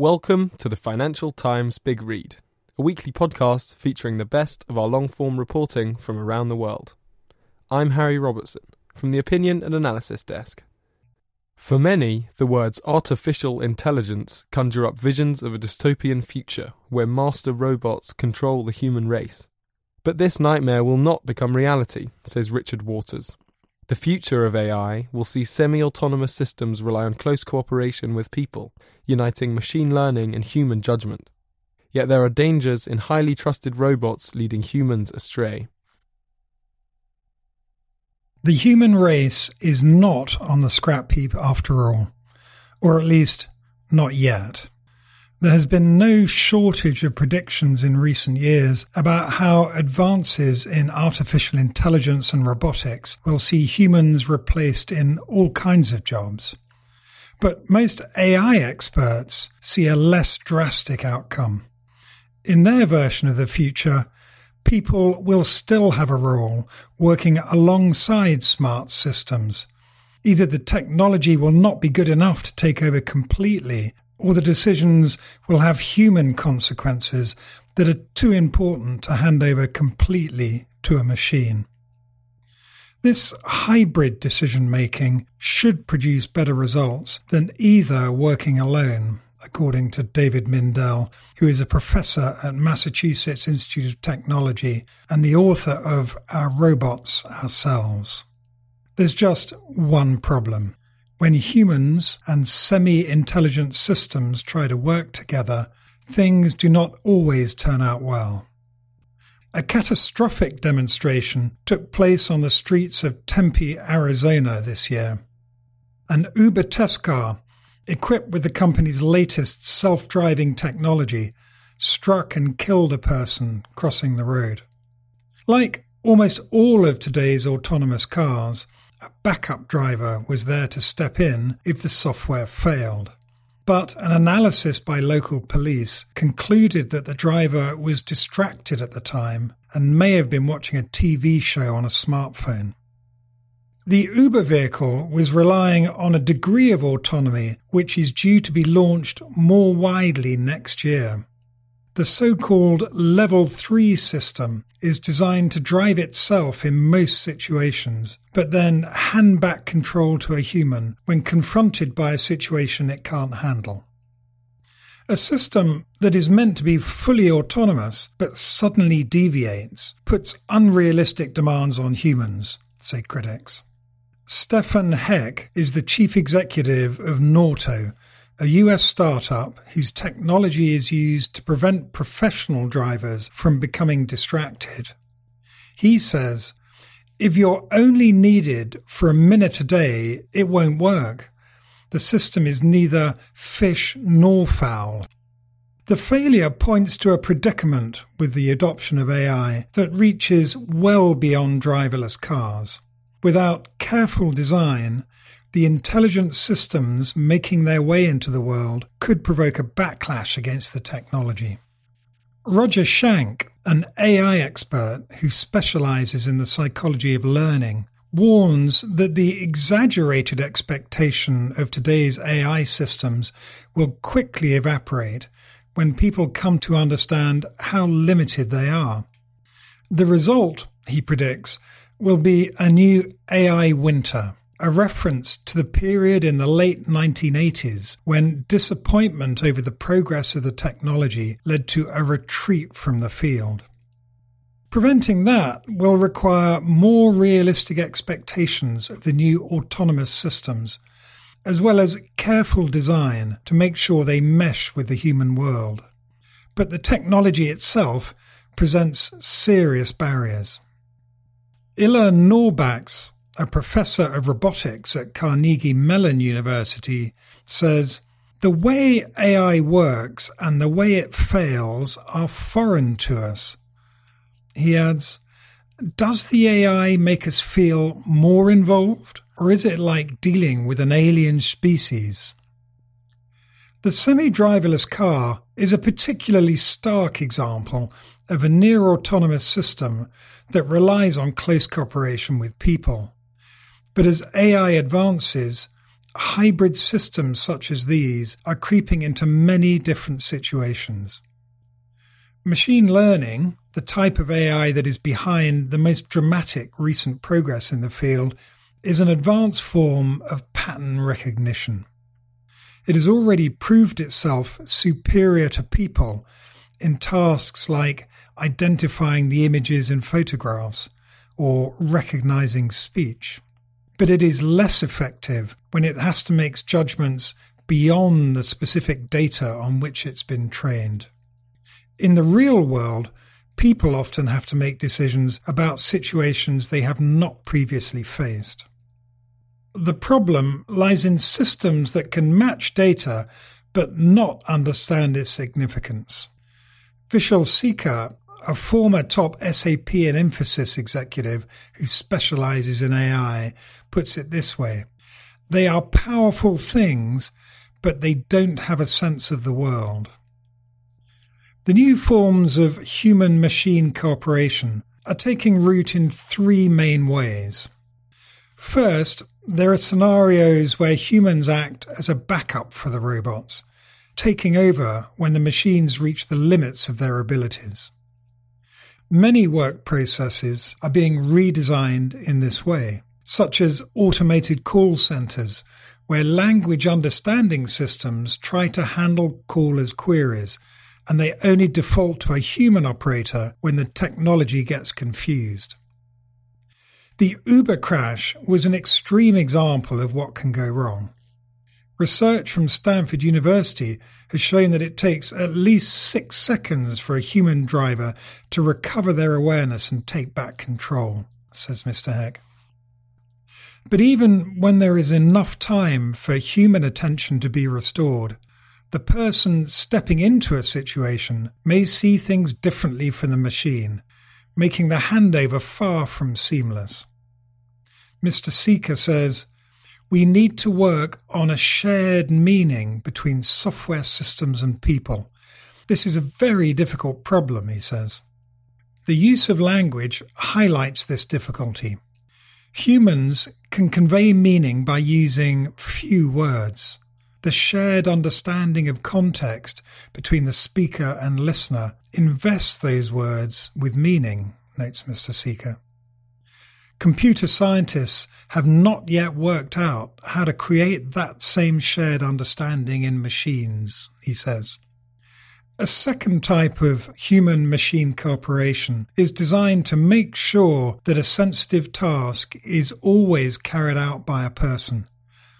Welcome to the Financial Times Big Read, a weekly podcast featuring the best of our long form reporting from around the world. I'm Harry Robertson from the Opinion and Analysis Desk. For many, the words artificial intelligence conjure up visions of a dystopian future where master robots control the human race. But this nightmare will not become reality, says Richard Waters. The future of AI will see semi autonomous systems rely on close cooperation with people, uniting machine learning and human judgment. Yet there are dangers in highly trusted robots leading humans astray. The human race is not on the scrap heap after all, or at least not yet. There has been no shortage of predictions in recent years about how advances in artificial intelligence and robotics will see humans replaced in all kinds of jobs. But most AI experts see a less drastic outcome. In their version of the future, people will still have a role working alongside smart systems. Either the technology will not be good enough to take over completely, or the decisions will have human consequences that are too important to hand over completely to a machine. This hybrid decision making should produce better results than either working alone, according to David Mindell, who is a professor at Massachusetts Institute of Technology and the author of Our Robots Ourselves. There's just one problem. When humans and semi intelligent systems try to work together, things do not always turn out well. A catastrophic demonstration took place on the streets of Tempe, Arizona this year. An Uber test car, equipped with the company's latest self driving technology, struck and killed a person crossing the road. Like almost all of today's autonomous cars, a backup driver was there to step in if the software failed. But an analysis by local police concluded that the driver was distracted at the time and may have been watching a TV show on a smartphone. The Uber vehicle was relying on a degree of autonomy which is due to be launched more widely next year. The so called Level 3 system is designed to drive itself in most situations, but then hand back control to a human when confronted by a situation it can't handle. A system that is meant to be fully autonomous but suddenly deviates puts unrealistic demands on humans, say critics. Stefan Heck is the chief executive of Nauto, a US startup whose technology is used to prevent professional drivers from becoming distracted. He says, if you're only needed for a minute a day, it won't work. The system is neither fish nor fowl. The failure points to a predicament with the adoption of AI that reaches well beyond driverless cars. Without careful design, the intelligent systems making their way into the world could provoke a backlash against the technology. Roger Schank, an AI expert who specializes in the psychology of learning, warns that the exaggerated expectation of today's AI systems will quickly evaporate when people come to understand how limited they are. The result, he predicts, will be a new AI winter a reference to the period in the late 1980s when disappointment over the progress of the technology led to a retreat from the field. Preventing that will require more realistic expectations of the new autonomous systems, as well as careful design to make sure they mesh with the human world. But the technology itself presents serious barriers. Illah Nourbakhsh a professor of robotics at Carnegie Mellon University, says The way AI works and the way it fails are foreign to us. He adds, Does the AI make us feel more involved, or is it like dealing with an alien species? The semi driverless car is a particularly stark example of a near autonomous system that relies on close cooperation with people. But as AI advances, hybrid systems such as these are creeping into many different situations. Machine learning, the type of AI that is behind the most dramatic recent progress in the field, is an advanced form of pattern recognition. It has already proved itself superior to people in tasks like identifying the images in photographs or recognizing speech but it is less effective when it has to make judgments beyond the specific data on which it's been trained. In the real world, people often have to make decisions about situations they have not previously faced. The problem lies in systems that can match data but not understand its significance. Vishal Sikka a former top SAP and Infosys executive who specializes in AI, puts it this way They are powerful things, but they don't have a sense of the world. The new forms of human machine cooperation are taking root in three main ways. First, there are scenarios where humans act as a backup for the robots, taking over when the machines reach the limits of their abilities. Many work processes are being redesigned in this way, such as automated call centers, where language understanding systems try to handle callers' queries, and they only default to a human operator when the technology gets confused. The Uber crash was an extreme example of what can go wrong. Research from Stanford University has shown that it takes at least six seconds for a human driver to recover their awareness and take back control, says Mr. Heck. But even when there is enough time for human attention to be restored, the person stepping into a situation may see things differently from the machine, making the handover far from seamless. Mr. Sikka says, we need to work on a shared meaning between software systems and people. This is a very difficult problem, he says. The use of language highlights this difficulty. Humans can convey meaning by using few words. The shared understanding of context between the speaker and listener invests those words with meaning, notes Mr. Sikka. Computer scientists have not yet worked out how to create that same shared understanding in machines, he says. A second type of human machine cooperation is designed to make sure that a sensitive task is always carried out by a person,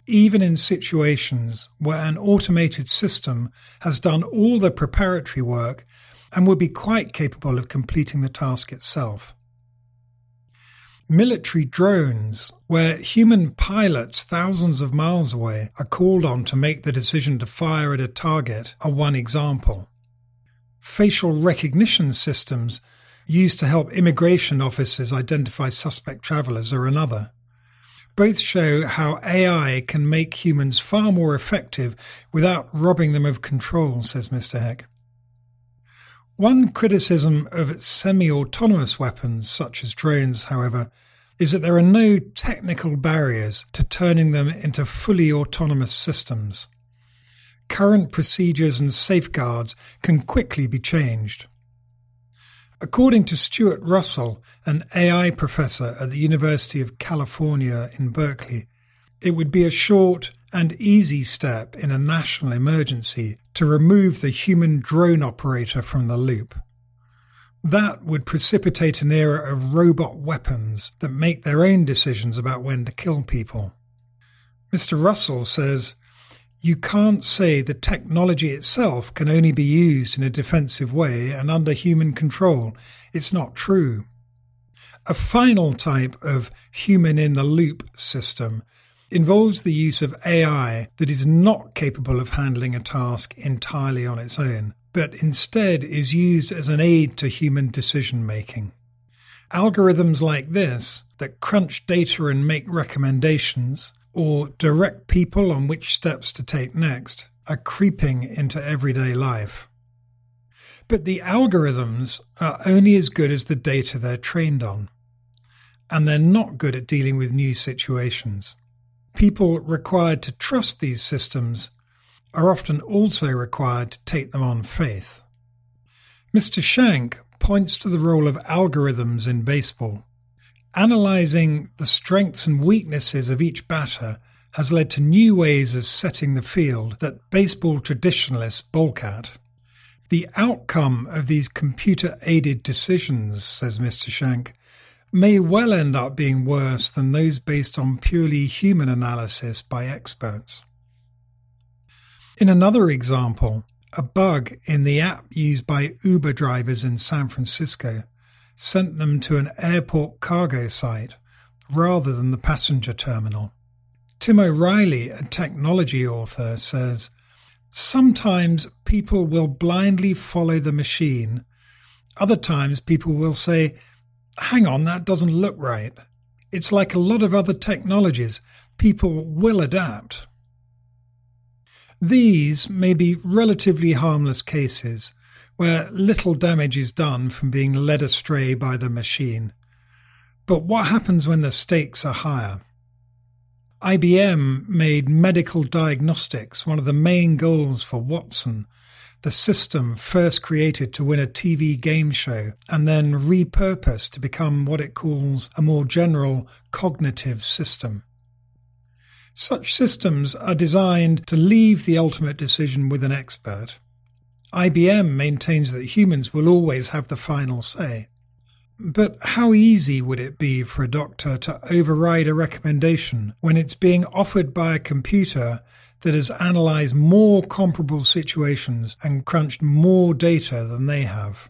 even in situations where an automated system has done all the preparatory work and would be quite capable of completing the task itself military drones, where human pilots thousands of miles away are called on to make the decision to fire at a target, are one example. Facial recognition systems used to help immigration officers identify suspect travelers are another. Both show how AI can make humans far more effective without robbing them of control, says Mr. Heck. One criticism of its semi autonomous weapons, such as drones, however, is that there are no technical barriers to turning them into fully autonomous systems. Current procedures and safeguards can quickly be changed. According to Stuart Russell, an AI professor at the University of California in Berkeley, it would be a short and easy step in a national emergency to remove the human drone operator from the loop. That would precipitate an era of robot weapons that make their own decisions about when to kill people. Mr. Russell says, You can't say the technology itself can only be used in a defensive way and under human control. It's not true. A final type of human in the loop system involves the use of AI that is not capable of handling a task entirely on its own, but instead is used as an aid to human decision making. Algorithms like this, that crunch data and make recommendations, or direct people on which steps to take next, are creeping into everyday life. But the algorithms are only as good as the data they're trained on, and they're not good at dealing with new situations. People required to trust these systems are often also required to take them on faith. Mr. Schank points to the role of algorithms in baseball. Analyzing the strengths and weaknesses of each batter has led to new ways of setting the field that baseball traditionalists balk at. The outcome of these computer aided decisions, says Mr. Schank, may well end up being worse than those based on purely human analysis by experts. In another example, a bug in the app used by Uber drivers in San Francisco sent them to an airport cargo site rather than the passenger terminal. Tim O'Reilly, a technology author, says Sometimes people will blindly follow the machine. Other times people will say, Hang on, that doesn't look right. It's like a lot of other technologies. People will adapt. These may be relatively harmless cases where little damage is done from being led astray by the machine. But what happens when the stakes are higher? IBM made medical diagnostics one of the main goals for Watson, the system first created to win a TV game show and then repurposed to become what it calls a more general cognitive system. Such systems are designed to leave the ultimate decision with an expert. IBM maintains that humans will always have the final say. But how easy would it be for a doctor to override a recommendation when it's being offered by a computer that has analyzed more comparable situations and crunched more data than they have?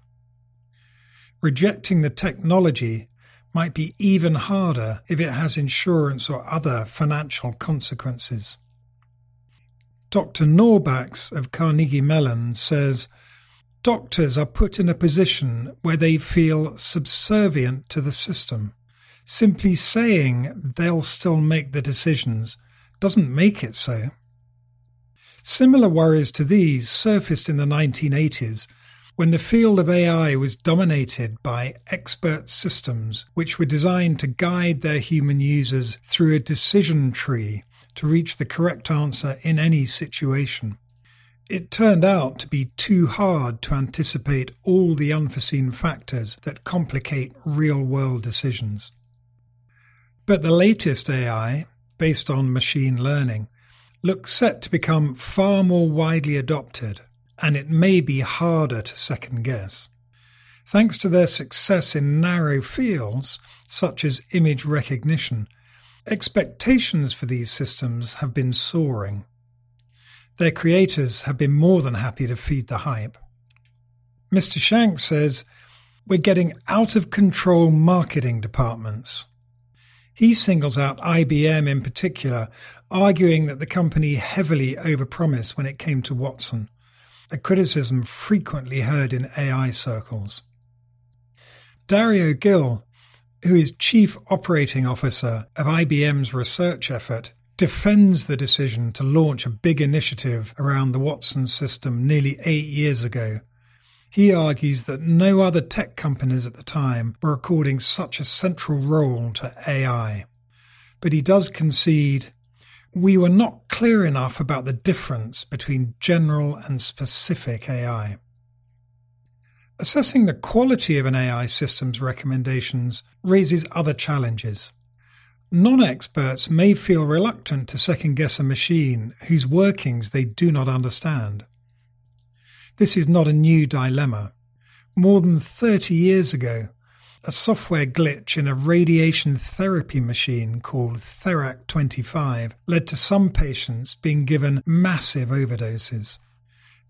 Rejecting the technology might be even harder if it has insurance or other financial consequences. Dr. Nourbakhsh of Carnegie Mellon says doctors are put in a position where they feel subservient to the system. Simply saying they'll still make the decisions doesn't make it so. Similar worries to these surfaced in the 1980s when the field of AI was dominated by expert systems which were designed to guide their human users through a decision tree to reach the correct answer in any situation. It turned out to be too hard to anticipate all the unforeseen factors that complicate real world decisions. But the latest AI, based on machine learning, looks set to become far more widely adopted and it may be harder to second guess. Thanks to their success in narrow fields, such as image recognition, expectations for these systems have been soaring. Their creators have been more than happy to feed the hype. Mr. Schank says, We're getting out of control marketing departments. He singles out IBM in particular, arguing that the company heavily overpromised when it came to Watson a criticism frequently heard in AI circles. Dario Gil, who is Chief Operating Officer of IBM's research effort, defends the decision to launch a big initiative around the Watson system nearly eight years ago. He argues that no other tech companies at the time were according such a central role to AI. But he does concede we were not clear enough about the difference between general and specific AI. Assessing the quality of an AI system's recommendations raises other challenges. Non experts may feel reluctant to second guess a machine whose workings they do not understand. This is not a new dilemma. More than 30 years ago, a software glitch in a radiation therapy machine called Therac 25 led to some patients being given massive overdoses.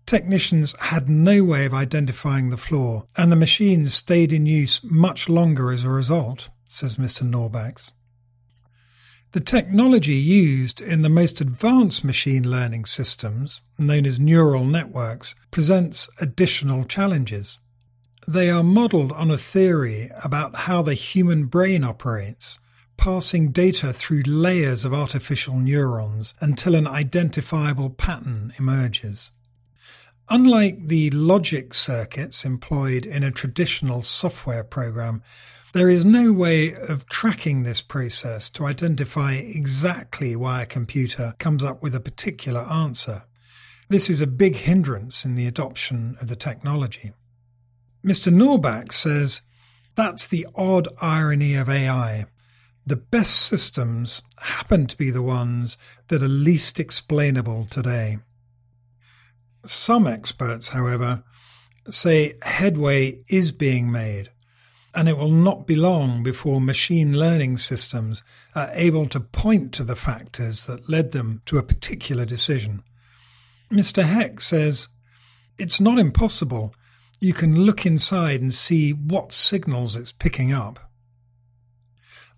Technicians had no way of identifying the flaw, and the machine stayed in use much longer as a result, says Mr. Nourbakhsh. The technology used in the most advanced machine learning systems, known as neural networks, presents additional challenges. They are modeled on a theory about how the human brain operates, passing data through layers of artificial neurons until an identifiable pattern emerges. Unlike the logic circuits employed in a traditional software program, there is no way of tracking this process to identify exactly why a computer comes up with a particular answer. This is a big hindrance in the adoption of the technology. Mr. Nourbakhsh says, That's the odd irony of AI. The best systems happen to be the ones that are least explainable today. Some experts, however, say headway is being made and it will not be long before machine learning systems are able to point to the factors that led them to a particular decision. Mr. Heck says, It's not impossible. You can look inside and see what signals it's picking up.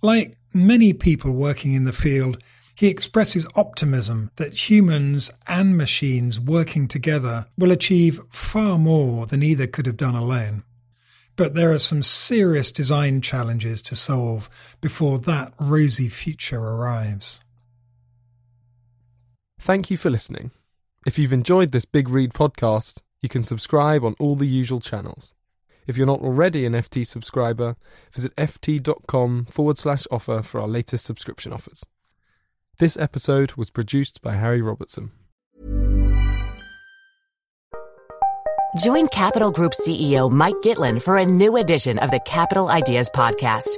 Like many people working in the field, he expresses optimism that humans and machines working together will achieve far more than either could have done alone but there are some serious design challenges to solve before that rosy future arrives. Thank you for listening. If you've enjoyed this Big Read podcast, you can subscribe on all the usual channels. If you're not already an FT subscriber, visit ft.com forward slash offer for our latest subscription offers. This episode was produced by Harry Robertson. Join Capital Group CEO Mike Gitlin for a new edition of the Capital Ideas Podcast.